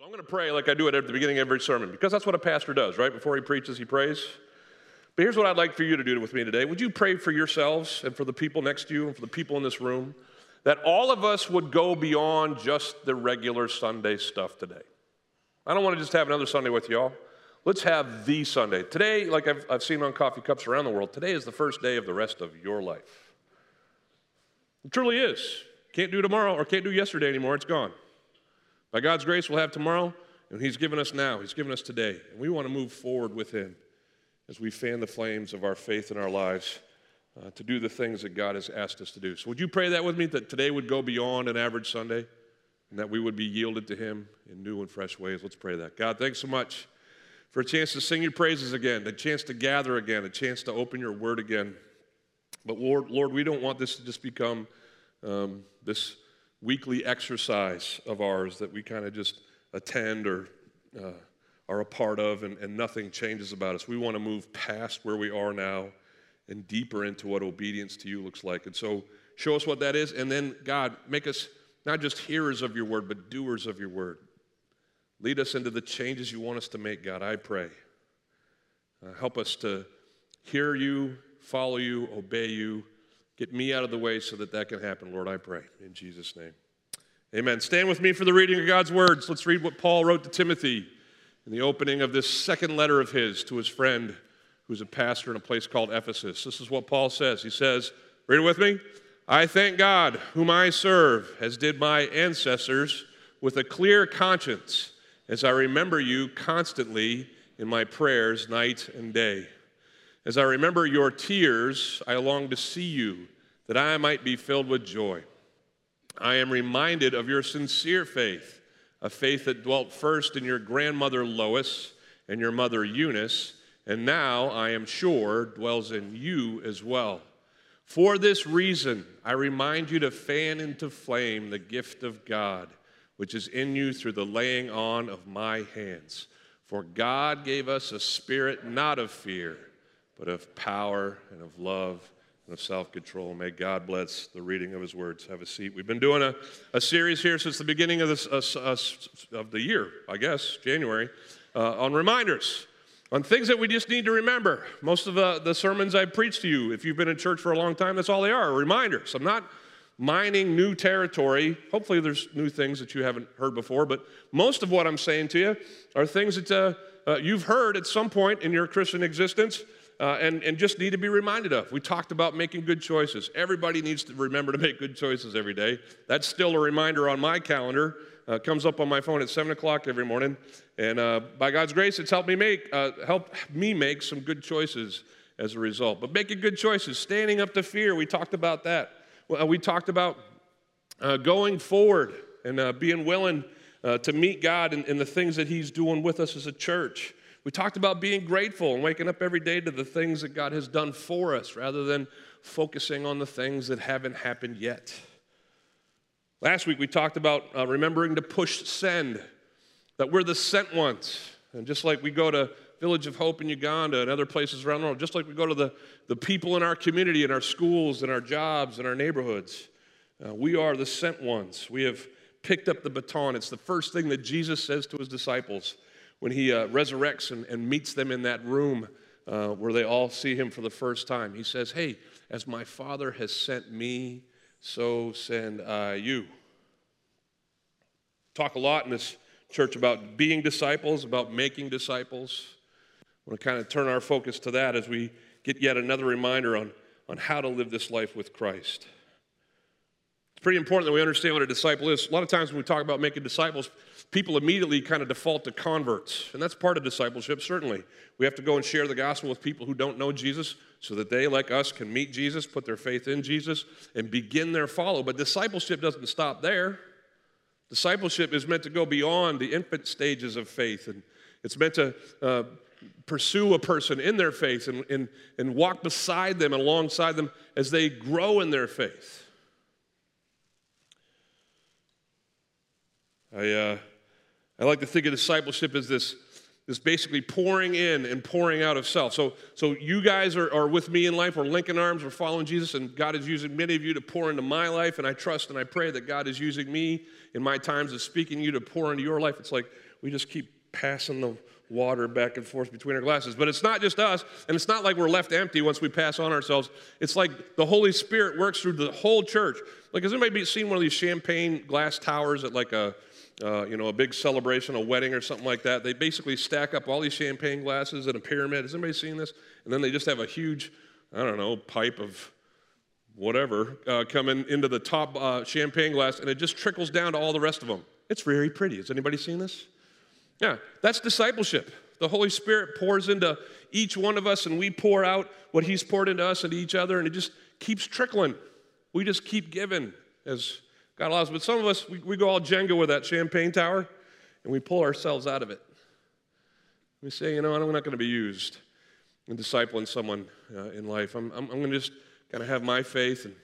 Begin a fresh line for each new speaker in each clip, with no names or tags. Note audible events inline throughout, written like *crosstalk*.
So I'm going to pray like I do it at the beginning of every sermon because that's what a pastor does, right? Before he preaches, he prays. But here's what I'd like for you to do with me today. Would you pray for yourselves and for the people next to you and for the people in this room that all of us would go beyond just the regular Sunday stuff today? I don't want to just have another Sunday with y'all. Let's have the Sunday. Today, like I've, I've seen on coffee cups around the world, today is the first day of the rest of your life. It truly is. Can't do tomorrow or can't do yesterday anymore. It's gone. By God's grace, we'll have tomorrow, and He's given us now. He's given us today. And we want to move forward with Him as we fan the flames of our faith in our lives uh, to do the things that God has asked us to do. So, would you pray that with me that today would go beyond an average Sunday and that we would be yielded to Him in new and fresh ways? Let's pray that. God, thanks so much for a chance to sing your praises again, a chance to gather again, a chance to open your word again. But Lord, Lord, we don't want this to just become um, this weekly exercise of ours that we kind of just attend or uh, are a part of and, and nothing changes about us. We want to move past where we are now and deeper into what obedience to you looks like. And so show us what that is. And then, God, make us not just hearers of your word, but doers of your word. Lead us into the changes you want us to make, God, I pray. Uh, help us to hear you, follow you, obey you Get me out of the way so that that can happen, Lord, I pray. In Jesus' name. Amen. Stand with me for the reading of God's words. Let's read what Paul wrote to Timothy in the opening of this second letter of his to his friend who's a pastor in a place called Ephesus. This is what Paul says. He says, Read it with me. I thank God, whom I serve, as did my ancestors, with a clear conscience, as I remember you constantly in my prayers night and day. As I remember your tears, I long to see you, that I might be filled with joy. I am reminded of your sincere faith, a faith that dwelt first in your grandmother Lois and your mother Eunice, and now, I am sure, dwells in you as well. For this reason, I remind you to fan into flame the gift of God, which is in you through the laying on of my hands. For God gave us a spirit not of fear but of power and of love and of self control. May God bless the reading of His words. Have a seat. We've been doing a, a series here since the beginning of, this, uh, uh, of the year, I guess, January, uh, on reminders, on things that we just need to remember. Most of the, the sermons I preach to you, if you've been in church for a long time, that's all they are reminders. I'm not mining new territory. Hopefully, there's new things that you haven't heard before, but most of what I'm saying to you are things that uh, uh, you've heard at some point in your Christian existence uh, and, and just need to be reminded of. We talked about making good choices. Everybody needs to remember to make good choices every day. That's still a reminder on my calendar. Uh, comes up on my phone at 7 o'clock every morning. And uh, by God's grace, it's helped me make, uh, help me make some good choices as a result. But making good choices, standing up to fear, we talked about that. Well, we talked about uh, going forward and uh, being willing to meet God in, in the things that He's doing with us as a church. We talked about being grateful and waking up every day to the things that God has done for us rather than focusing on the things that haven't happened yet. Last week we talked about uh, remembering to push send, that we're the sent ones. And just like we go to Village of Hope in Uganda and other places around the world, just like we go to the, the people in our community, in our schools, in our jobs, in our neighborhoods, uh, we are the sent ones. We have picked up the baton. It's the first thing that Jesus says to his disciples when he uh, resurrects and, and, meets them in that room uh, where they all see him for the first time. He says, Hey, as my Father has sent me, so send I you. Talk a lot in this church about being disciples, about making disciples. I want to kind of turn our focus to that as we get yet another reminder on, on how to live this life with Christ. It's pretty important that we understand what a disciple is. A lot of times when we talk about making disciples, people immediately kind of default to converts. And that's part of discipleship, certainly. We have to go and share the gospel with people who don't know Jesus so that they, like us, can meet Jesus, put their faith in Jesus, and begin their follow. But discipleship doesn't stop there. Discipleship is meant to go beyond the infant stages of faith, and it's meant to uh, pursue a person in their faith and, and, and walk beside them and alongside them as they grow in their faith. I, uh, I like to think of discipleship as this, this basically pouring in and pouring out of self. So, so you guys are, are with me in life. We're linking arms. We're following Jesus, and God is using many of you to pour into my life. And I trust and I pray that God is using me in my times of speaking you to pour into your life. It's like we just keep passing the water back and forth between our glasses. But it's not just us, and it's not like we're left empty once we pass on ourselves. It's like the Holy Spirit works through the whole church. Like, has anybody seen one of these champagne glass towers at like a uh, you know, a big celebration, a wedding or something like that. They basically stack up all these champagne glasses in a pyramid. Has anybody seen this? And then they just have a huge, I don't know, pipe of whatever uh, coming into the top uh, champagne glass, and it just trickles down to all the rest of them. It's very pretty. Has anybody seen this? Yeah, that's discipleship. The Holy Spirit pours into each one of us, and we pour out what He's poured into us and each other, and it just keeps trickling. We just keep giving as God allows. But some of us, we, we go all Jenga with that champagne tower, and we pull ourselves out of it. We say, you know, I'm not going to be used in discipling someone uh, in life. I'm, I'm, I'm going to just kind of have my faith. And,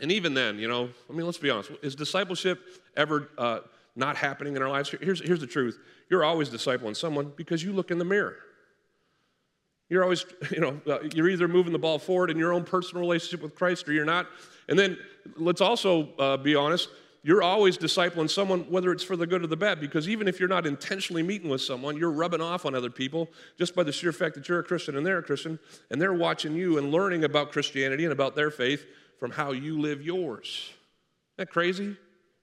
and even then, you know, I mean, let's be honest. Is discipleship ever uh, not happening in our lives? Here's, here's the truth you're always discipling someone because you look in the mirror. You're always, *laughs* you know, uh, you're either moving the ball forward in your own personal relationship with Christ or you're not. And then let's also uh, be honest, you're always discipling someone, whether it's for the good or the bad, because even if you're not intentionally meeting with someone, you're rubbing off on other people just by the sheer fact that you're a Christian and they're a Christian, and they're watching you and learning about Christianity and about their faith from how you live yours. Isn't that crazy? You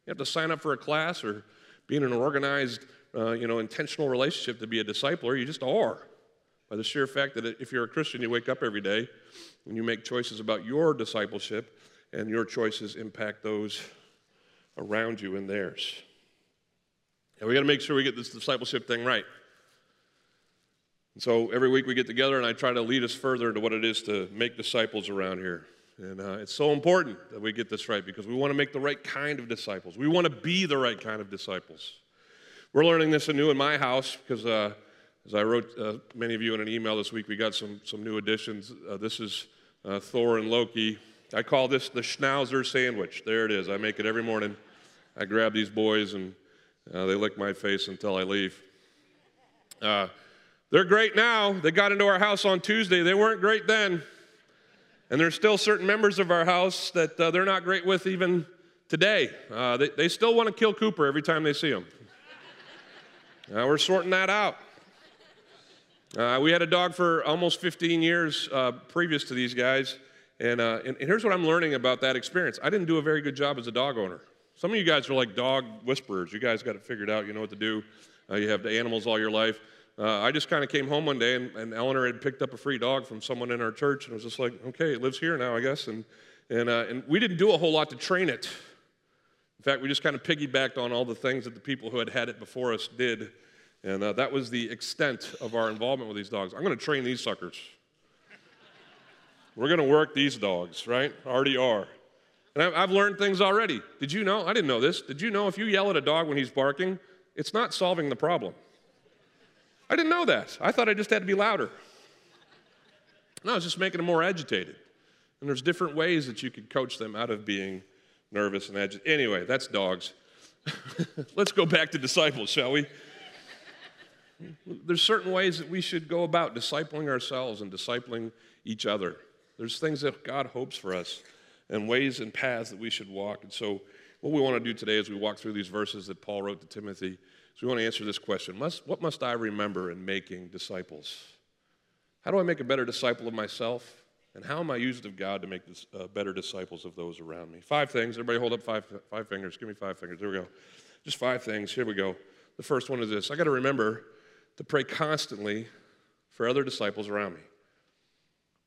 have to sign up for a class or be in an organized, uh, you know, intentional relationship to be a discipler. You just are. By the sheer fact that if you're a Christian, you wake up every day and you make choices about your discipleship, and your choices impact those around you and theirs. And we got to make sure we get this discipleship thing right. And so every week we get together and I try to lead us further into what it is to make disciples around here. And uh, it's so important that we get this right because we want to make the right kind of disciples. We want to be the right kind of disciples. We're learning this anew in my house because, uh, as I wrote uh, many of you in an email this week, we got some, some new additions. Uh, this is uh, Thor and Loki I call this the schnauzer sandwich. There it is. I make it every morning. I grab these boys and uh, they lick my face until I leave. Uh, they're great now. They got into our house on Tuesday. They weren't great then. And there's still certain members of our house that uh, they're not great with even today. Uh, they, they still want to kill Cooper every time they see him. Uh, we're sorting that out. Uh, we had a dog for almost 15 years previous to these guys. And, uh, and, and, here's what I'm learning about that experience. I didn't do a very good job as a dog owner. Some of you guys are like dog whisperers. You guys got it figured out. You know what to do. Uh, you have the animals all your life. Uh, I just kind of came home one day, and, and, Eleanor had picked up a free dog from someone in our church, and I was just like, okay, it lives here now, I guess. And, and, uh, and we didn't do a whole lot to train it. In fact, we just kind of piggybacked on all the things that the people who had had it before us did. And uh, that was the extent of our involvement with these dogs. I'm going to train these suckers. We're going to work these dogs, right? Already are. And I've learned things already. Did you know? I didn't know this. Did you know if you yell at a dog when he's barking, it's not solving the problem? I didn't know that. I thought I just had to be louder. No, it's just making them more agitated. And there's different ways that you could coach them out of being nervous and agitated. Anyway, that's dogs. *laughs* Let's go back to disciples, shall we? There's certain ways that we should go about discipling ourselves and discipling each other. There's things that God hopes for us and ways and paths that we should walk. And so, what we want to do today as we walk through these verses that Paul wrote to Timothy is we want to answer this question must, What must I remember in making disciples? How do I make a better disciple of myself? And how am I used of God to make this, uh, better disciples of those around me? Five things. Everybody hold up five, five fingers. Give me five fingers. There we go. Just five things. Here we go. The first one is this I got to remember to pray constantly for other disciples around me.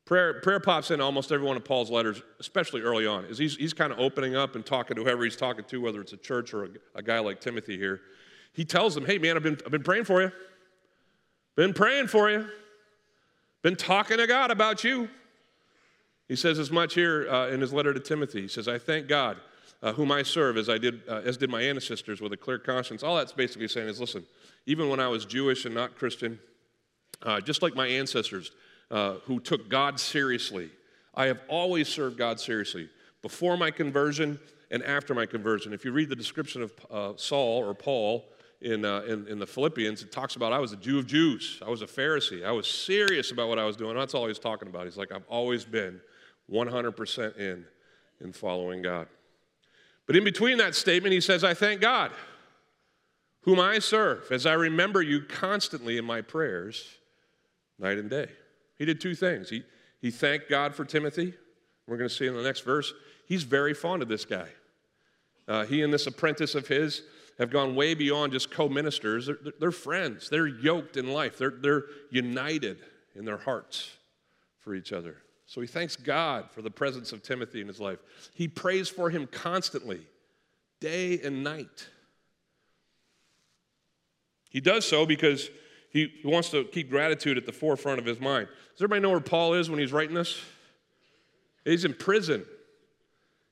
Prayer, prayer pops in almost every one of Paul's letters, especially early on, is he's, he's kind of opening up and talking to whoever he's talking to, whether it's a church or a, a guy like Timothy here. He tells them, hey, man, I've been, I've been praying for you. Been praying for you. Been talking to God about you. He says as much here uh, in his letter to Timothy. He says, I thank God, uh, whom I serve, as I did, uh, as did my ancestors, with a clear conscience. All that's basically saying is, listen, even when I was Jewish and not Christian, uh, just like my ancestors, uh, who took God seriously. I have always served God seriously before my conversion and after my conversion. If you read the description of uh, Saul or Paul in, uh, in, in, the Philippians, it talks about I was a Jew of Jews. I was a Pharisee. I was serious about what I was doing. That's all he's talking about. He's like, I've always been 100% in in following God. But in between that statement, he says, I thank God, whom I serve, as I remember you constantly in my prayers, night and day. He did two things. He, he thanked God for Timothy. We're going to see in the next verse. He's very fond of this guy. Uh, he and this apprentice of his have gone way beyond just co ministers. They're, they're, friends, they're yoked in life, they're, they're united in their hearts for each other. So he thanks God for the presence of Timothy in his life. He prays for him constantly, day and night. He does so because he wants to keep gratitude at the forefront of his mind. Does everybody know where Paul is when he's writing this? He's in prison.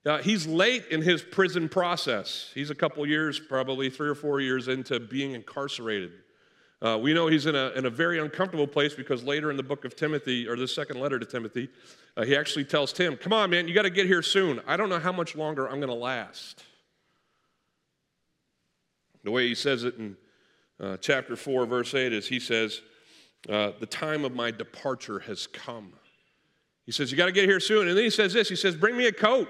Uh, he's late in his prison process. He's a couple years, probably three or four years into being incarcerated. Uh, we know he's in a, in a very uncomfortable place because later in the book of Timothy, or the second letter to Timothy, uh, he actually tells Tim, Come on, man, you got to get here soon. I don't know how much longer I'm going to last. The way he says it in uh, chapter 4, verse 8 is he says, uh, The time of my departure has come. He says, You got to get here soon. And then he says this He says, Bring me a coat.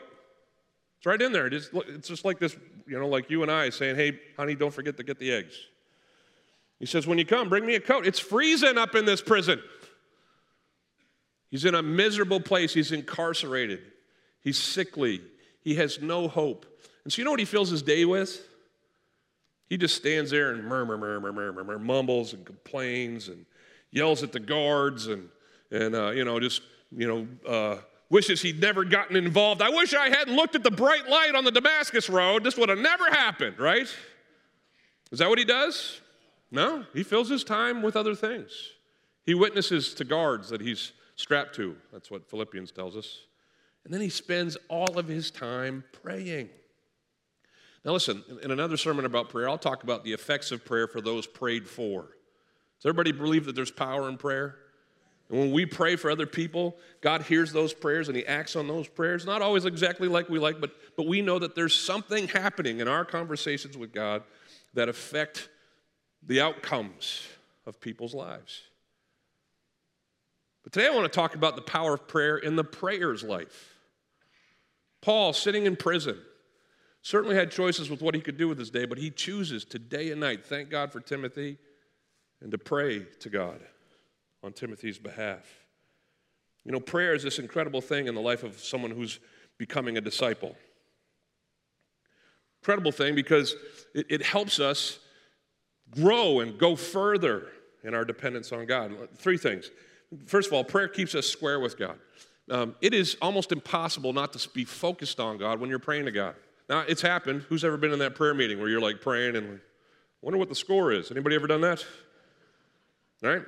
It's right in there. It's, it's just like this, you know, like you and I saying, hey, honey, don't forget to get the eggs. He says, when you come, bring me a coat. It's freezing up in this prison. He's in a miserable place. He's incarcerated. He's sickly. He has no hope. And so, you know what he fills his day with? He just stands there and murmur, murmur, murmur, murmur, mumbles and complains and yells at the guards and, and uh, you know, just, you know, uh, wishes he'd never gotten involved. I wish I hadn't looked at the bright light on the Damascus road. This would have never happened, right? Is that what he does? No, he fills his time with other things. He witnesses to guards that he's strapped to. That's what Philippians tells us. And then he spends all of his time praying. Now, listen, in another sermon about prayer, I'll talk about the effects of prayer for those prayed for. Does everybody believe that there's power in prayer? And when we pray for other people, God hears those prayers and He acts on those prayers. Not always exactly like we like, but, but we know that there's something happening in our conversations with God that affect the outcomes of people's lives. But today I want to talk about the power of prayer in the prayer's life. Paul, sitting in prison, certainly had choices with what he could do with his day, but he chooses to day and night thank God for Timothy and to pray to God on Timothy's behalf. You know, prayer is this incredible thing in the life of someone who's becoming a disciple. Incredible thing because it, it helps us grow and go further in our dependence on God. Three things. First of all, prayer keeps us square with God. Um, it is almost impossible not to be focused on God when you're praying to God. Now, it's happened. Who's ever been in that prayer meeting where you're like praying and wonder what the score is? Anybody ever done that? All right?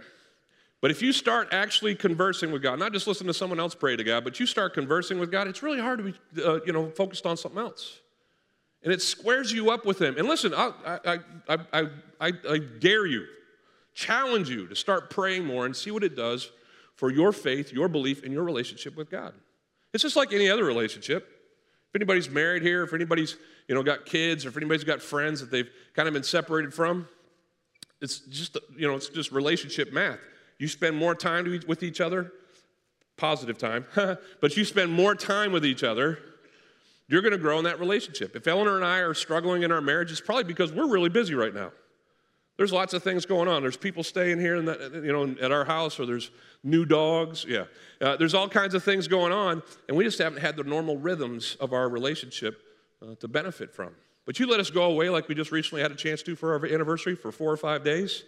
But if you start actually conversing with God, not just listen to someone else pray to God, but you start conversing with God, it's really hard to be, uh, you know, focused on something else. And it squares you up with Him. And listen, I, I, I, I, I dare you, challenge you to start praying more and see what it does for your faith, your belief, and your relationship with God. It's just like any other relationship. If anybody's married here, if anybody's you know got kids, or if anybody's got friends that they've kind of been separated from, it's just you know it's just relationship math. You spend more time with each other, positive time, *laughs* but you spend more time with each other, you're going to grow in that relationship. If Eleanor and I are struggling in our marriage, it's probably because we're really busy right now. There's lots of things going on. There's people staying here, in the, you know, at our house, or there's new dogs. Yeah, uh, there's all kinds of things going on, and we just haven't had the normal rhythms of our relationship uh, to benefit from. But you let us go away like we just recently had a chance to for our anniversary for four or five days.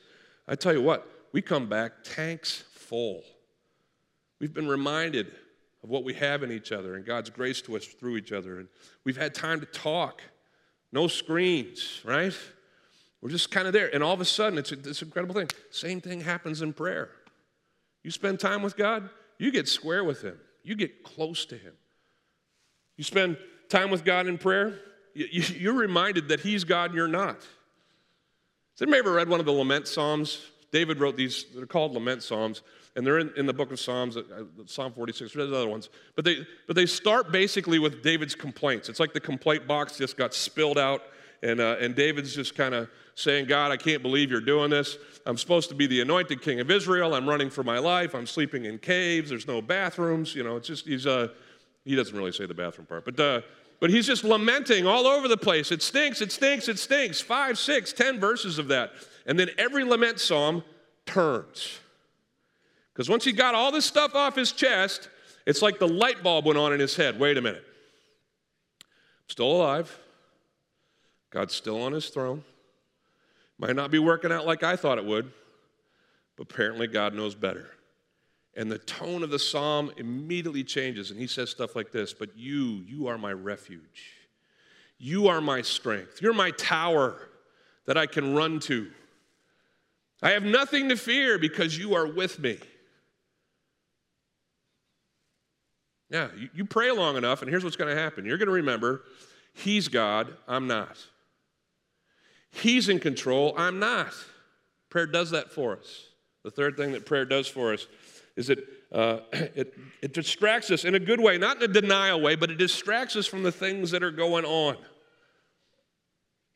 I tell you what, we come back tanks full. We've been reminded of what we have in each other and God's grace to us through each other. And we've had time to talk. No screens, right? We're just kind of there. And all of a sudden, it's this incredible thing. Same thing happens in prayer. You spend time with God, you get square with Him, you get close to Him. You spend time with God in prayer, *laughs* you're reminded that He's God and you're not. Has anybody ever read one of the lament psalms? David wrote these, they're called lament psalms, and they're in, in the book of Psalms, uh, Psalm 46, there's other ones. But they, but they start basically with David's complaints. It's like the complaint box just got spilled out, And, uh, and David's just kind of saying, God, I can't believe you're doing this. I'm supposed to be the anointed king of Israel. I'm running for my life. I'm sleeping in caves. There's no bathrooms. You know, it's just, he's, uh, he doesn't really say the bathroom part, but, uh, but he's just lamenting all over the place. It stinks, it stinks, it stinks. Five, six, ten verses of that. And then every lament psalm turns. Because once he got all this stuff off his chest, it's like the light bulb went on in his head. Wait a minute. I'm still alive. God's still on his throne. Might not be working out like I thought it would, but apparently God knows better. And the tone of the psalm immediately changes, and he says stuff like this But you, you are my refuge. You are my strength. You're my tower that I can run to. I have nothing to fear because you are with me. Yeah, you, you pray long enough, and here's what's going to happen. You're going to remember He's God, I'm not. He's in control, I'm not. Prayer does that for us. The third thing that prayer does for us is that uh, *clears throat* it, it distracts us in a good way, not in a denial way, but it distracts us from the things that are going on.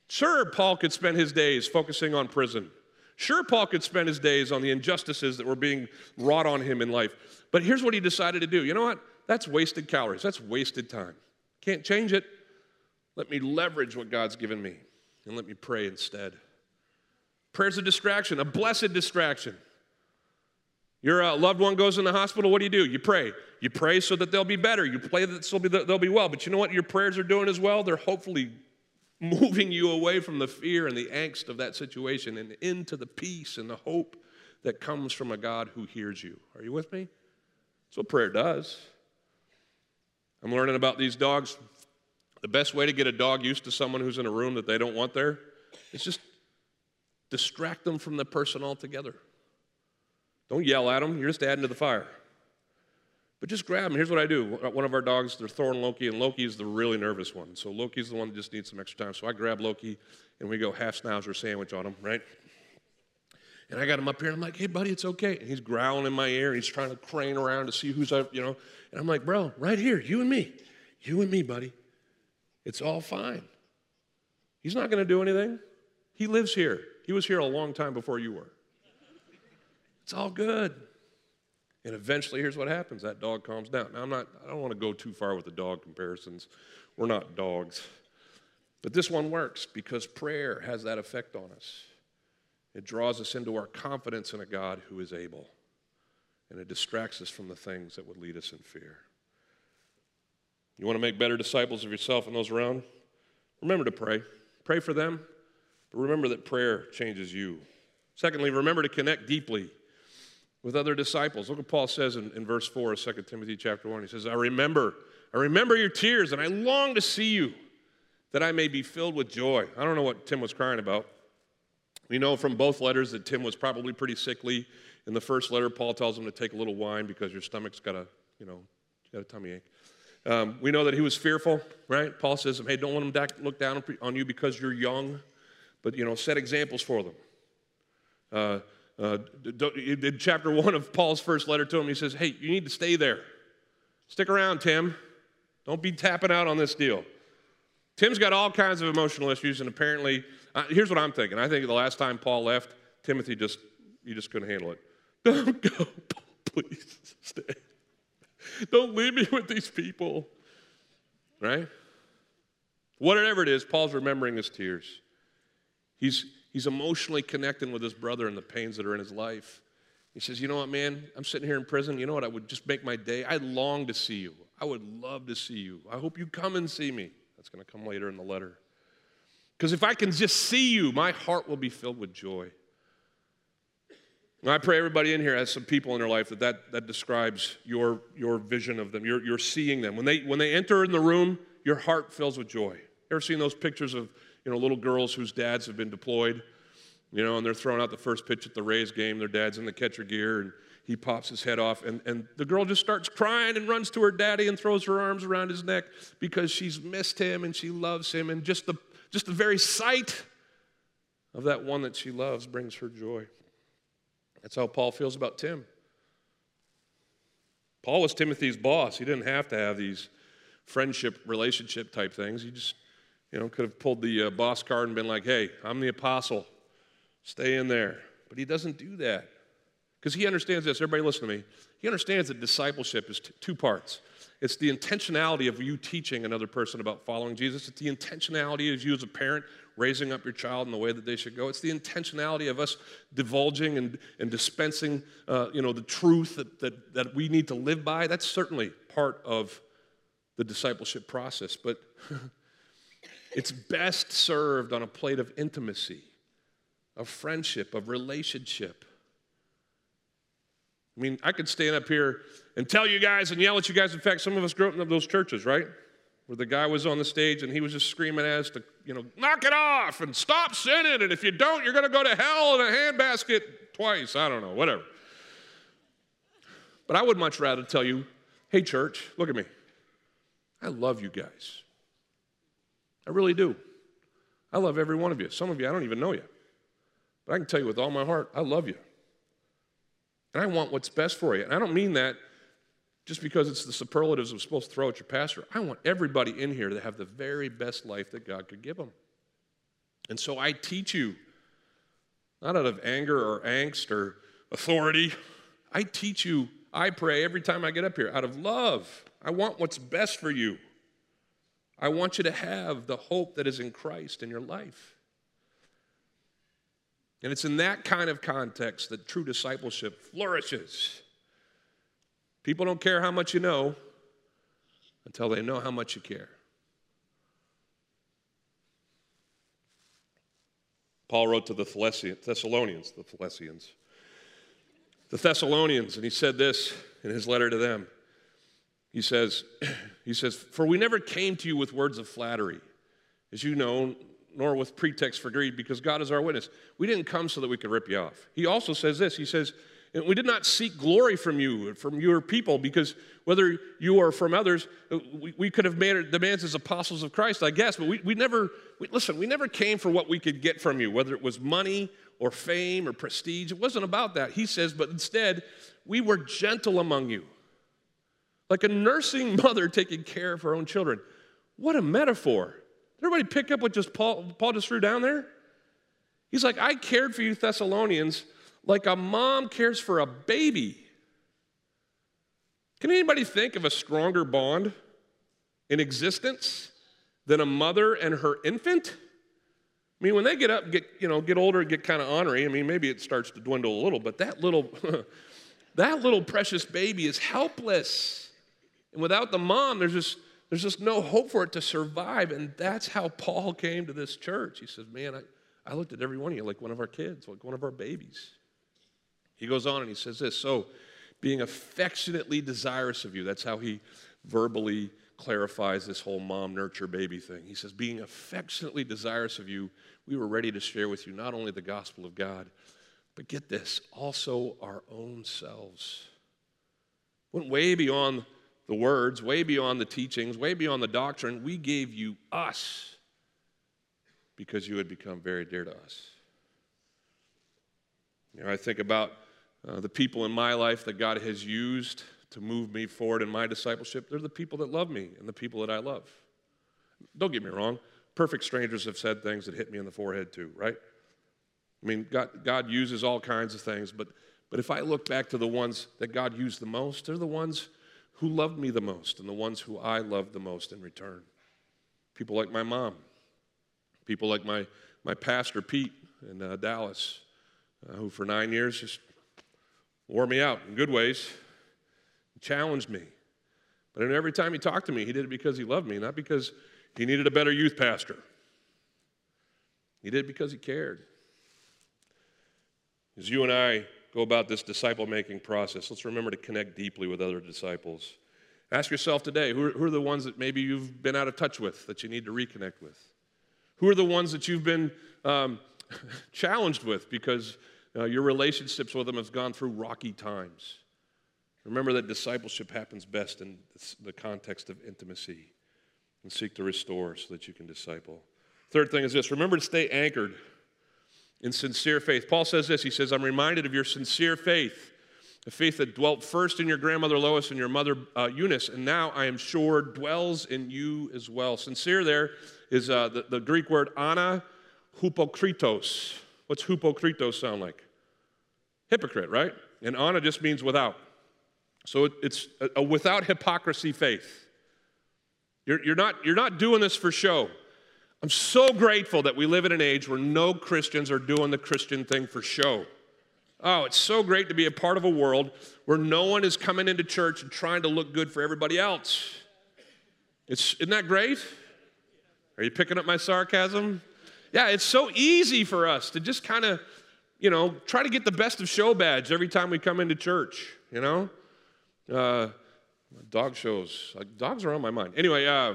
Sure, Paul could spend his days focusing on prison. Sure, Paul could spend his days on the injustices that were being wrought on him in life. But here's what he decided to do. You know what? That's wasted calories. That's wasted time. Can't change it. Let me leverage what God's given me and let me pray instead. Prayer's a distraction, a blessed distraction. Your uh, loved one goes in the hospital, what do you do? You pray. You pray so that they'll be better. You pray that they'll be, they'll be well. But you know what your prayers are doing as well? They're hopefully *laughs* moving you away from the fear and the angst of that situation and into the peace and the hope that comes from a God who hears you. Are you with me? That's what prayer does. I'm learning about these dogs. The best way to get a dog used to someone who's in a room that they don't want there is just distract them from the person altogether. Don't yell at them, you're just adding to the fire. But just grab them. Here's what I do. Uh, one of our dogs, they're throwing Loki, and Loki's the really nervous one. So Loki's the one that just needs some extra time. So I grab Loki, and we go half schnauzer sandwich on him, right? And I got him up here, and I'm like, hey, buddy, it's okay. And he's growling in my ear, he's trying to crane around to see who's up, you know. And I'm like, bro, right here, you and me. You and me, buddy. It's all fine. He's not going to do anything. He lives here. He was here a long time before you were. It's all good. And eventually, here's what happens that dog calms down. Now, I'm not, I don't want to go too far with the dog comparisons. We're not dogs. But this one works because prayer has that effect on us. It draws us into our confidence in a God who is able, and it distracts us from the things that would lead us in fear. You want to make better disciples of yourself and those around? Remember to pray. Pray for them, but remember that prayer changes you. Secondly, remember to connect deeply with other disciples. Look what Paul says in, in verse 4 of 2 Timothy chapter 1. He says, I remember, I remember your tears, and I long to see you, that I may be filled with joy. I don't know what Tim was crying about. We know from both letters that Tim was probably pretty sickly. In the first letter, Paul tells him to take a little wine because your stomach's got a, you know, got a tummy ache. Um, we know that he was fearful, right? Paul says, hey, don't let them look down on you because you're young, but, you know, set examples for them. Uh, uh, in chapter one of Paul's first letter to him, he says, Hey, you need to stay there. Stick around, Tim. Don't be tapping out on this deal. Tim's got all kinds of emotional issues, and apparently, uh, here's what I'm thinking. I think the last time Paul left, Timothy just, you just couldn't handle it. *laughs* Don't go, *laughs* please stay. Don't leave me *laughs* with these people. Right? Whatever it is, Paul's remembering his tears. He's, He's emotionally connecting with his brother and the pains that are in his life. He says, You know what, man? I'm sitting here in prison. You know what? I would just make my day. I long to see you. I would love to see you. I hope you come and see me. That's going to come later in the letter. Because if I can just see you, my heart will be filled with joy. And I pray everybody in here has some people in their life that that, that describes your, your vision of them. You're, you're seeing them. When they, when they enter in the room, your heart fills with joy. Ever seen those pictures of you know, little girls whose dads have been deployed, you know, and they're throwing out the first pitch at the Rays game. Their dad's in the catcher gear, and he pops his head off, and, and the girl just starts crying and runs to her daddy and throws her arms around his neck because she's missed him and she loves him, and just the, just the very sight of that one that she loves brings her joy. That's how Paul feels about Tim. Paul was Timothy's boss. He didn't have to have these friendship, relationship type things. He just you know, could have pulled the uh, boss card and been like, hey, I'm the apostle, stay in there. But he doesn't do that because he understands this. Everybody listen to me. He understands that discipleship is t- two parts. It's the intentionality of you teaching another person about following Jesus. It's the intentionality of you as a parent raising up your child in the way that they should go. It's the intentionality of us divulging and, and dispensing, uh, you know, the truth that, that, that we need to live by. That's certainly part of the discipleship process. But *laughs* it's best served on a plate of intimacy, of friendship, of relationship. I mean, I could stand up here and tell you guys and yell at you guys. In fact, some of us grew up in those churches, right? Where the guy was on the stage and he was just screaming at us to, you know, knock it off and stop sinning. And if you don't, you're going to go to hell in a handbasket twice. I don't know, whatever. But I would much rather tell you, hey, church, look at me. I love you guys. I really do. I love every one of you. Some of you, I don't even know you. But I can tell you with all my heart, I love you. And I want what's best for you. And I don't mean that just because it's the superlatives I'm supposed to throw at your pastor. I want everybody in here to have the very best life that God could give them. And so I teach you, not out of anger or angst or authority. I teach you, I pray every time I get up here, out of love. I want what's best for you. I want you to have the hope that is in Christ in your life. And it's in that kind of context that true discipleship flourishes. People don't care how much you know until they know how much you care. Paul wrote to the Thessalonians, the Thessalonians, the Thessalonians, and he said this in his letter to them. He says, *clears throat* he says, For we never came to you with words of flattery, as you know, nor with pretext for greed, because God is our witness. We didn't come so that we could rip you off. He also says this He says, we did not seek glory from you, from your people, because whether you are from others, uh, we, we could have made demands as apostles of Christ, I guess, but we, we never, we, listen, we never came for what we could get from you, whether it was money or fame or prestige. It wasn't about that. He says, but instead, we were gentle among you, like a nursing *laughs* mother taking care of her own children. What a metaphor. Did everybody pick up what just Paul, Paul just threw down there? He's like, I cared for you Thessalonians like a mom cares for a baby. Can anybody think of a stronger bond in existence than a mother and her infant? I mean, when they get up get, you know, get older get kind of ornery, I mean, maybe it starts to dwindle a little, but that little, *laughs* that little precious baby is helpless. And without the mom, there's just, there's just no hope for it to survive. And that's how Paul came to this church. He says, Man, I, I looked at every one of you like one of our kids, like one of our babies. He goes on and he says this So, being affectionately desirous of you, that's how he verbally clarifies this whole mom nurture baby thing. He says, Being affectionately desirous of you, we were ready to share with you not only the gospel of God, but get this, also our own selves. Went way beyond the words, way beyond the teachings, way beyond the doctrine. We gave you us because you had become very dear to us. You know, I think about uh, the people in my life that God has used to move me forward in my discipleship. They're the people that love me and the people that I love. Don't get me wrong, perfect strangers have said things that hit me in the forehead too, right? I mean, God, God uses all kinds of things, but, but if I look back to the ones that God used the most, they're the ones who loved me the most and the ones who I loved the most in return. People like my mom, people like my, my pastor, Pete, in uh, Dallas, uh, who for nine years just wore me out in good ways, challenged me. But every time he talked to me, he did it because he loved me, not because he needed a better youth pastor. He did it because he cared. As you and I go about this disciple making process, let's remember to connect deeply with other disciples. Ask yourself today who are, who are, the ones that maybe you've been out of touch with that you need to reconnect with? Who are the ones that you've been um, *laughs* challenged with because uh, your relationships with them have gone through rocky times? Remember that discipleship happens best in the context of intimacy and seek to restore so that you can disciple. Third thing is this remember to stay anchored in sincere faith. Paul says this He says, I'm reminded of your sincere faith the faith that dwelt first in your grandmother Lois and your mother uh, Eunice, and now I am sure dwells in you as well. Sincere there is uh, the, the Greek word ana hupokritos. What's hupokritos sound like? Hypocrite, right? And ana just means without. So it, it's a, a, without hypocrisy faith. You're, you're, not, you're not doing this for show. I'm so grateful that we live in an age where no Christians are doing the Christian thing for show. Oh, it's so great to be a part of a world where no one is coming into church and trying to look good for everybody else. It's, isn't that great? Are you picking up my sarcasm? Yeah, it's so easy for us to just kind of, you know, try to get the best of show badge every time we come into church, you know? Uh, dog shows, like, dogs are on my mind. Anyway, uh,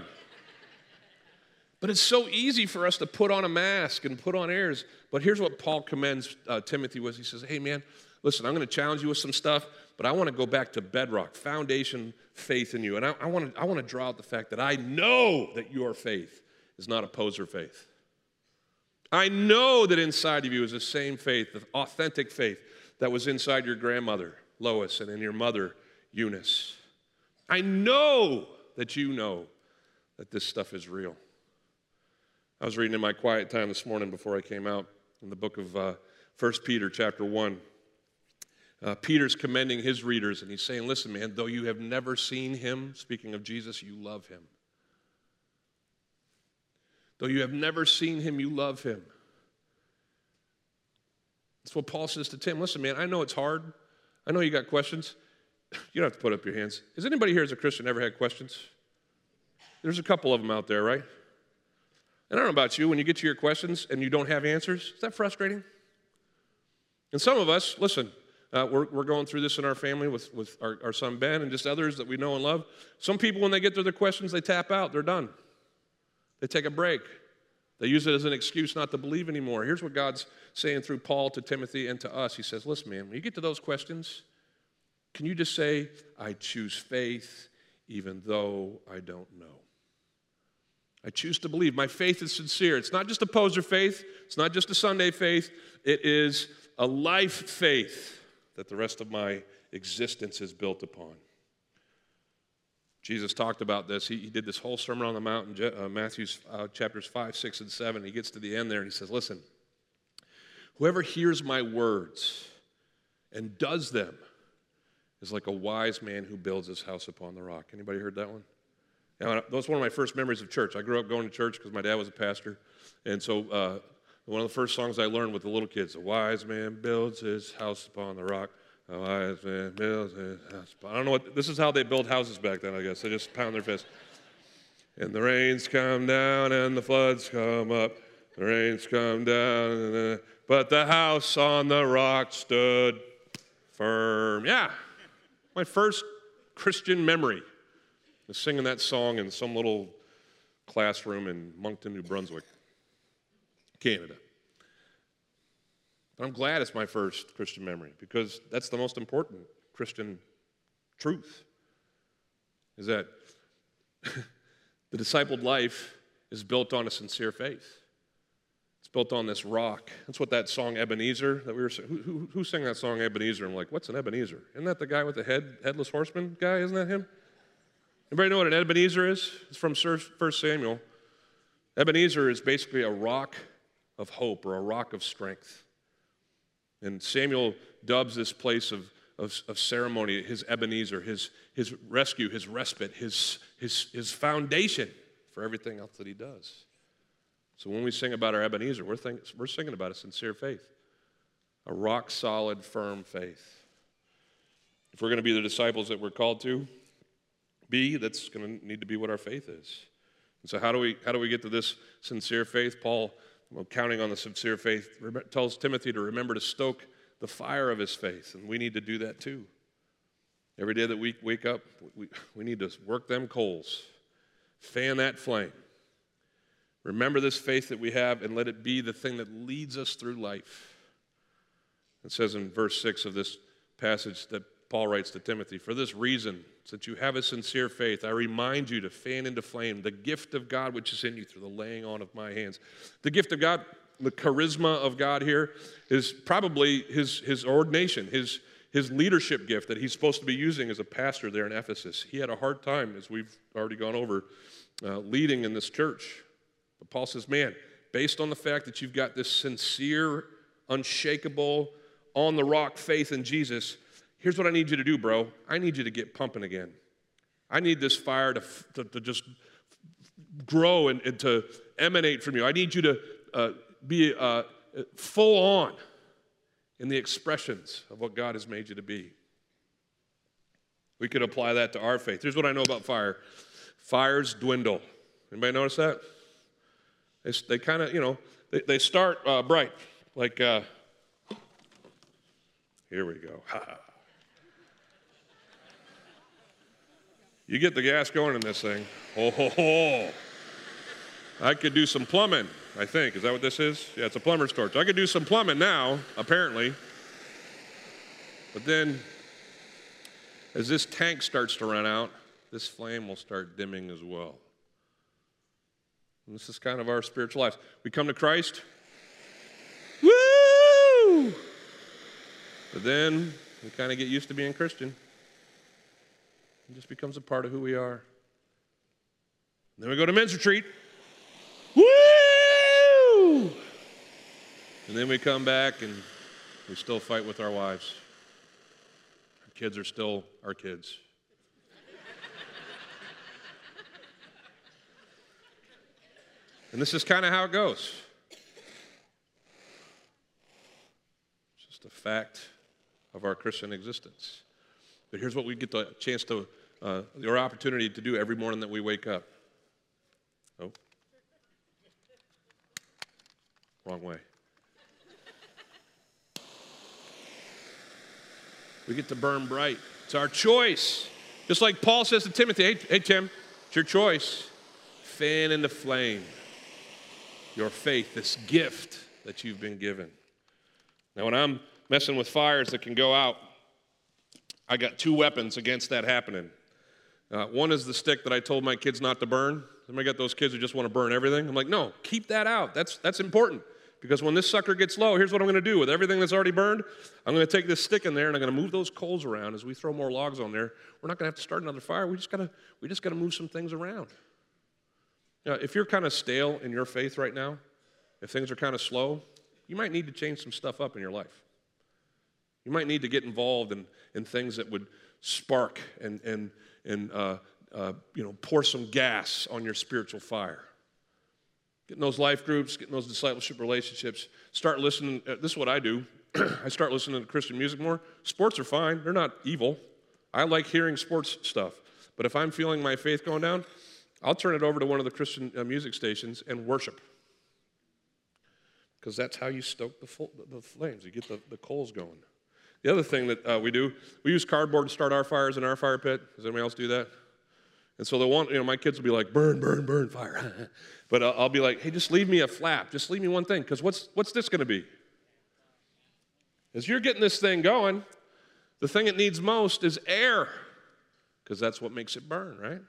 but it's so easy for us to put on a mask and put on airs. But here's what Paul commends uh, Timothy with. He says, Hey, man, listen, I'm going to challenge you with some stuff, but I want to go back to bedrock, foundation faith in you. And I, I want to I wanna draw out the fact that I know that your faith is not a poser faith. I know that inside of you is the same faith, the authentic faith that was inside your grandmother, Lois, and in your mother, Eunice. I know that you know that this stuff is real. I was reading in my quiet time this morning before I came out in the book of uh, 1 Peter, chapter 1. Uh, Peter's commending his readers, and he's saying, Listen, man, though you have never seen him, speaking of Jesus, you love him. Though you have never seen him, you love him. That's what Paul says to Tim. Listen, man, I know it's hard. I know you got questions. *sighs* You don't have to put up your hands. Has anybody here as a Christian ever had questions? There's a couple of them out there, right? And I don't know about you, when you get to your questions and you don't have answers, is that frustrating? And some of us, listen, uh, we're, we're going through this in our family with, with our, our son Ben and just others that we know and love. Some people, when they get to their questions, they tap out, they're done. They take a break. They use it as an excuse not to believe anymore. Here's what God's saying through Paul to Timothy and to us. He says, Listen, man, when you get to those questions, can you just say, I choose faith even though I don't know? I choose to believe. My faith is sincere. It's not just a poser faith, it's not just a Sunday faith, it is a life faith that the rest of my existence is built upon. Jesus talked about this. He, he did this whole Sermon on the Mount in uh, Matthew uh, chapters 5, 6, and 7. He gets to the end there and he says, Listen, whoever hears my words and does them is like a wise man who builds his house upon the rock. Anybody heard that one? Now, that was one of my first memories of church. I grew up going to church because my dad was a pastor. And so uh, one of the first songs I learned with the little kids, A wise man builds his house upon the rock. I don't know what, this is how they built houses back then, I guess. They just pound their fist. And the rains come down and the floods come up. The rains come down, but the house on the rock stood firm. Yeah, my first Christian memory was singing that song in some little classroom in Moncton, New Brunswick, Canada. But I'm glad it's my first Christian memory because that's the most important Christian truth is that *laughs* the discipled life is built on a sincere faith. It's built on this rock. That's what that song Ebenezer that we were who, who, who sang that song Ebenezer? I'm like, what's an Ebenezer? Isn't that the guy with the head headless horseman guy? Isn't that him? Anybody know what an Ebenezer is? It's from 1 Samuel. Ebenezer is basically a rock of hope or a rock of strength. And Samuel dubs this place of, of, of, ceremony his Ebenezer, his, his rescue, his respite, his, his, his foundation for everything else that he does. So when we sing about our Ebenezer, we're, think, we're singing about a sincere faith, a rock solid, firm faith. If we're going to be the disciples that we're called to, be, that's going to need to be what our faith is. And so, how do we, how do we get to this sincere faith? Paul, well, counting on the sincere faith, tells Timothy to remember to stoke the fire of his faith, and we need to do that too. Every day that we wake up, we, we need to work them coals, fan that flame. Remember this faith that we have and let it be the thing that leads us through life. It says in verse 6 of this passage that Paul writes to Timothy, For this reason, since you have a sincere faith, I remind you to fan into flame the gift of God which is in you through the laying on of my hands. The gift of God, the charisma of God here, is probably his, his ordination, his, his leadership gift that he's supposed to be using as a pastor there in Ephesus. He had a hard time, as we've already gone over, uh, leading in this church. But Paul says, man, based on the fact that you've got this sincere, unshakable, on the rock faith in Jesus, here's what I need you to do, bro. I need you to get pumping again. I need this fire to, to, to just grow and, and, to emanate from you. I need you to uh, be uh, full on in the expressions of what God has made you to be. We could apply that to our faith. Here's what I know about fire fires dwindle. Anybody notice that? They, they kind of, you know, they, they start uh, bright. Like, uh, here we go. *laughs* you get the gas going in this thing. Oh, ho, ho. I could do some plumbing, I think. Is that what this is? Yeah, it's a plumber's torch. I could do some plumbing now, apparently. But then, as this tank starts to run out, this flame will start dimming as well. And this is kind of our spiritual life. We come to Christ, woo! But then we kind of get used to being Christian. It just becomes a part of who we are. Then we go to men's retreat. Woo! And then we come back and we still fight with our wives. Our kids are still our kids. and this is kind of how it goes. It's just a fact of our Christian existence. But here's what we get the chance to, uh, our opportunity to do every morning that we wake up. Oh. Wrong way. We get to burn bright. It's our choice. Just like Paul says to Timothy, hey, hey Tim, it's your choice. Fan into flame your faith, this gift that you've been given. Now, when I'm messing with fires that can go out, I got two weapons against that happening. Uh, one is the stick that I told my kids not to burn. Somebody got those kids who just want to burn everything. I'm like, no, keep that out. That's, that's important. Because when this sucker gets low, here's what I'm going to do with everything that's already burned. I'm going to take this stick in there and I'm going to move those coals around as we throw more logs on there. We're not going to have to start another fire. We just got to we just got to move some things around. If you're kind of stale in your faith right now, if things are kind of slow, you might need to change some stuff up in your life. You might need to get involved in, in things that would spark and, and, and uh, uh, you know, pour some gas on your spiritual fire. Getting those life groups, getting those discipleship relationships. Start listening. Uh, this is what I do. *clears throat* I start listening to Christian music more. Sports are fine, they're not evil. I like hearing sports stuff. But if I'm feeling my faith going down, I'll turn it over to one of the Christian uh, music stations and worship. Because that's how you stoke the, flames, you get the, the coals going. The other thing that uh, we do, we use cardboard to start our fires in our fire pit. Does anybody else do that? And so they want, you know, my kids will be like, burn, burn, burn, fire. *laughs* but I'll, I'll be like, hey, just leave me a flap. Just leave me one thing. Because what's, what's this going to be? As you're getting this thing going, the thing it needs most is air. Because that's what makes it burn, right?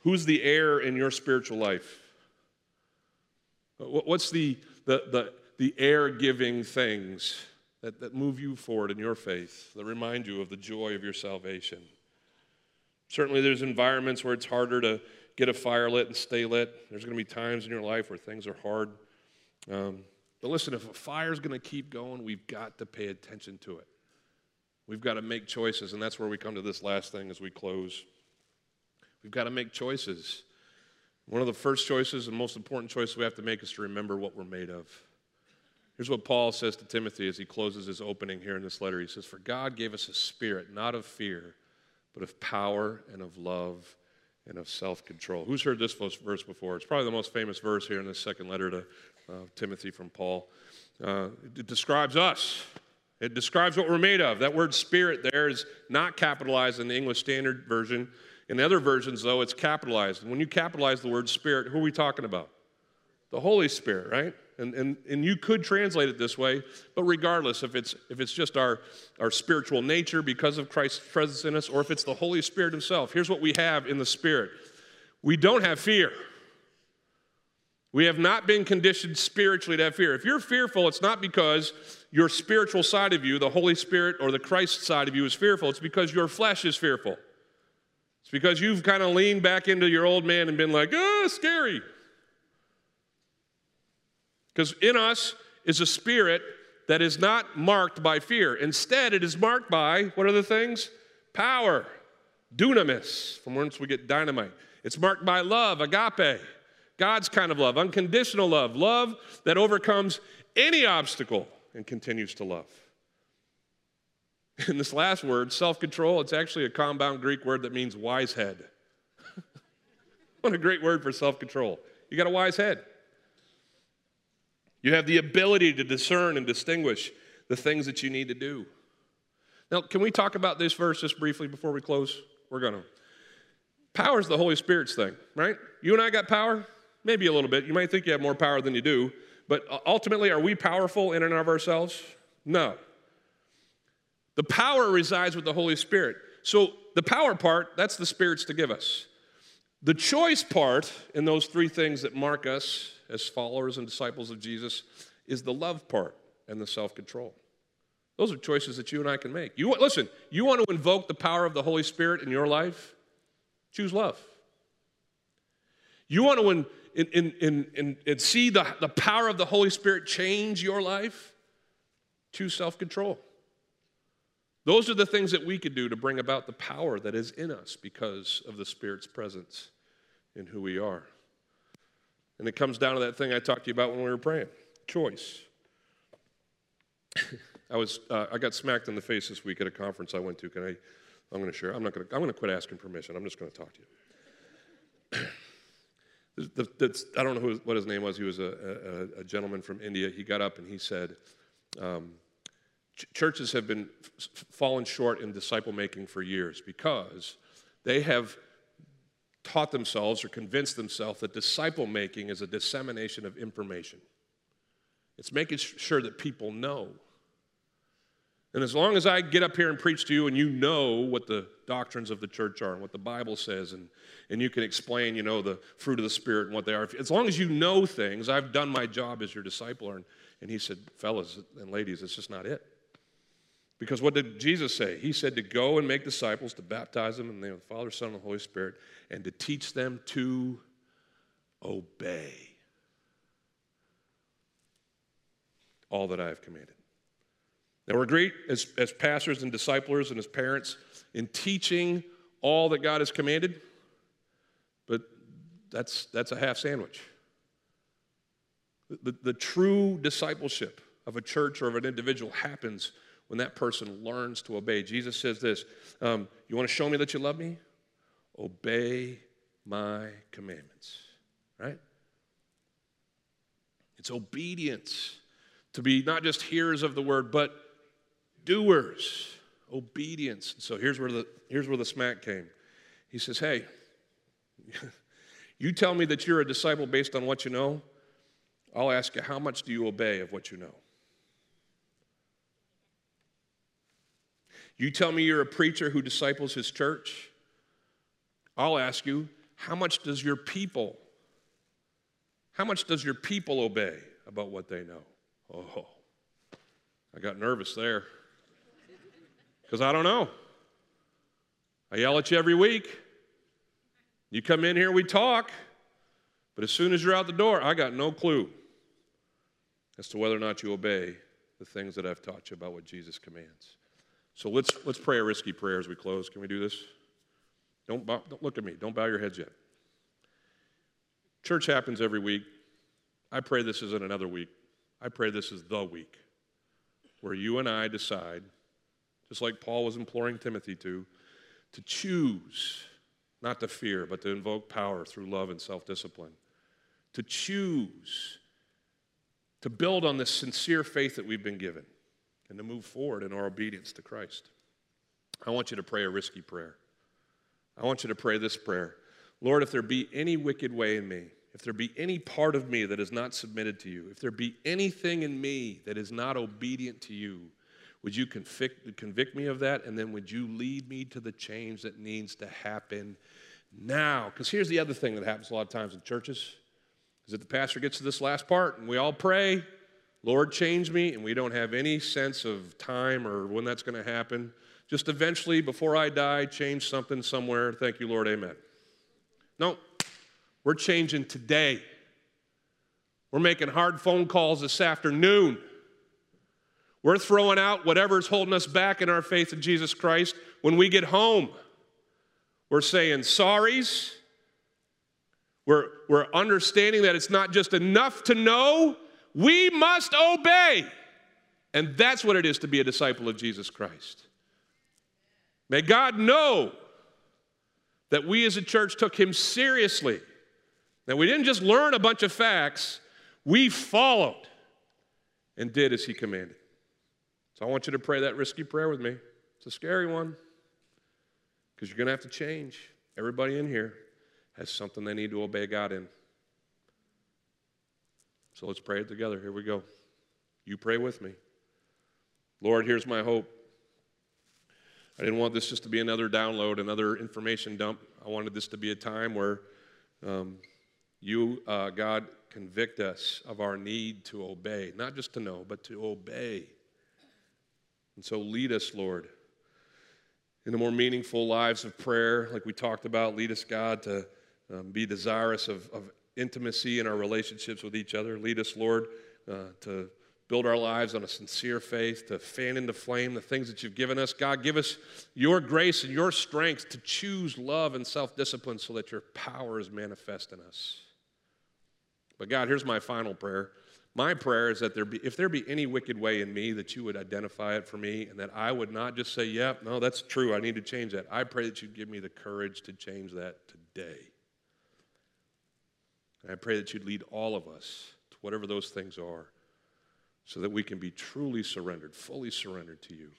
Who's the air in your spiritual life? What's the, the, the, the air giving things that, that move you forward in your faith, that remind you of the joy of your salvation? Certainly, there's environments where it's harder to get a fire lit and stay lit. There's going to be times in your life where things are hard. Um, but listen, if a fire's going to keep going, we've got to pay attention to it. We've got to make choices, and that's where we come to this last thing as we close. We've got to make choices. One of the first choices and most important choices we have to make is to remember what we're made of. Here's what Paul says to Timothy as he closes his opening here in this letter. He says, For God gave us a spirit, not of fear, but of power and of love and of self control. Who's heard this verse before? It's probably the most famous verse here in this second letter to uh, Timothy from Paul. Uh, it describes us, it describes what we're made of. That word spirit there is not capitalized in the English Standard Version. In the other versions, though, it's capitalized. And when you capitalize the word spirit, who are we talking about? The Holy Spirit, right? And, and, and you could translate it this way, but regardless, if it's, if it's just our, our spiritual nature because of Christ's presence in us, or if it's the Holy Spirit Himself, here's what we have in the Spirit we don't have fear. We have not been conditioned spiritually to have fear. If you're fearful, it's not because your spiritual side of you, the Holy Spirit or the Christ side of you, is fearful. It's because your flesh is fearful. It's because you've kind of leaned back into your old man and been like, oh, scary. Because in us is a spirit that is not marked by fear. Instead, it is marked by what are the things? Power, dunamis, from whence we get dynamite. It's marked by love, agape. God's kind of love, unconditional love, love that overcomes any obstacle and continues to love. In this last word, self control, it's actually a compound Greek word that means wise head. *laughs* what a great word for self control. You got a wise head. You have the ability to discern and distinguish the things that you need to do. Now, can we talk about this verse just briefly before we close? We're going to. Power is the Holy Spirit's thing, right? You and I got power. Maybe a little bit. You might think you have more power than you do, but ultimately, are we powerful in and of ourselves? No. The power resides with the Holy Spirit. So, the power part, that's the Spirit's to give us. The choice part in those three things that mark us as followers and disciples of Jesus is the love part and the self control. Those are choices that you and I can make. You listen, you want to invoke the power of the Holy Spirit in your life? Choose love. You want to and, and, and, and see the, the power of the Holy Spirit change your life, choose self control. Those are the things that we could do to bring about the power that is in us because of the Spirit's presence in who we are. And it comes down to that thing I talked to you about when we were praying choice. *laughs* I was uh, I got smacked in the face this week at a conference I went to. Can I? I'm going to share. I'm not going to. I'm going to quit asking permission. I'm just going to talk to you. *clears throat* The, the, I don't know who, what his name was. He was a, a, a, gentleman from India. He got up and he said, um, ch- Churches have been f- fallen short in disciple making for years because they have taught themselves or convinced themselves that disciple making is a dissemination of information. It's making sure that people know and as long as I get up here and preach to you and you know what the doctrines of the church are and what the Bible says, and, and you can explain, you know, the fruit of the Spirit and what they are, as long as you know things, I've done my job as your discipler. And, and he said, fellas and ladies, it's just not it. Because what did Jesus say? He said to go and make disciples, to baptize them in the name of the Father, Son, and the Holy Spirit, and to teach them to obey all that I have commanded. Now, we're great as, as pastors and disciplers and as parents in teaching all that God has commanded, but that's, that's a half sandwich. The, the, the true discipleship of a church or of an individual happens when that person learns to obey. Jesus says this um, You want to show me that you love me? Obey my commandments, right? It's obedience to be not just hearers of the word, but doers, obedience. So here's where the, here's where the smack came. He says, Hey, *laughs* you tell me that you're a disciple based on what you know. I'll ask you, how much do you obey of what you know? You tell me you're a preacher who disciples his church. I'll ask you, how much does your people, how much does your people obey about what they know? Oh, I got nervous there. Because I don't know. I yell at you every week. You come in here, we talk. But as soon as you're out the door, I got no clue as to whether or not you obey the things that I've taught you about what Jesus commands. So let's, let's pray a risky prayer as we close. Can we do this? Don't, bow, don't look at me. Don't bow your heads yet. Church happens every week. I pray this isn't another week. I pray this is the week where you and I decide just like Paul was imploring Timothy to, to choose not to fear, but to invoke power through love and self discipline. To choose to build on this sincere faith that we've been given and to move forward in our obedience to Christ. I want you to pray a risky prayer. I want you to pray this prayer Lord, if there be any wicked way in me, if there be any part of me that is not submitted to you, if there be anything in me that is not obedient to you, would you convict, convict me of that? And then would you lead me to the change that needs to happen now? Because here's the other thing that happens a lot of times in churches is that the pastor gets to this last part and we all pray, Lord, change me, and we don't have any sense of time or when that's going to happen. Just eventually, before I die, change something somewhere. Thank you, Lord. Amen. No, we're changing today. We're making hard phone calls this afternoon. We're throwing out whatever's holding us back in our faith in Jesus Christ. When we get home, we're saying sorries. We're, we're understanding that it's not just enough to know, we must obey. And that's what it is to be a disciple of Jesus Christ. May God know that we as a church took him seriously. That we didn't just learn a bunch of facts, we followed and did as he commanded. So I want you to pray that risky prayer with me. It's a scary one because you're going to have to change. Everybody in here has something they need to obey God in. So let's pray it together. Here we go. You pray with me. Lord, here's my hope. I didn't want this just to be another download, another information dump. I wanted this to be a time where um, you, uh, God, convict us of our need to obey, not just to know, but to obey. And so lead us, Lord, into more meaningful lives of prayer, like we talked about. Lead us, God, to um, be desirous of, of, intimacy in our relationships with each other. Lead us, Lord, uh, to build our lives on a sincere faith, to fan into flame the things that you've given us. God, give us your grace and your strength to choose love and self discipline so that your power is manifest in us. But God, here's my final prayer. My prayer is that there be, if there be any wicked way in me, that you would identify it for me and that I would not just say, yep, no, that's true, I need to change that. I pray that you'd give me the courage to change that today. I pray that you'd lead all of us to whatever those things are so that we can be truly surrendered, fully surrendered to you.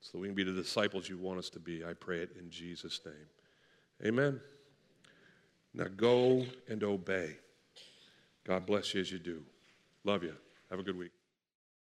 So that we can be the disciples you want us to be. I pray it in Jesus' name. Amen. Now go and obey. God bless you as you do. Love you. Have a good week.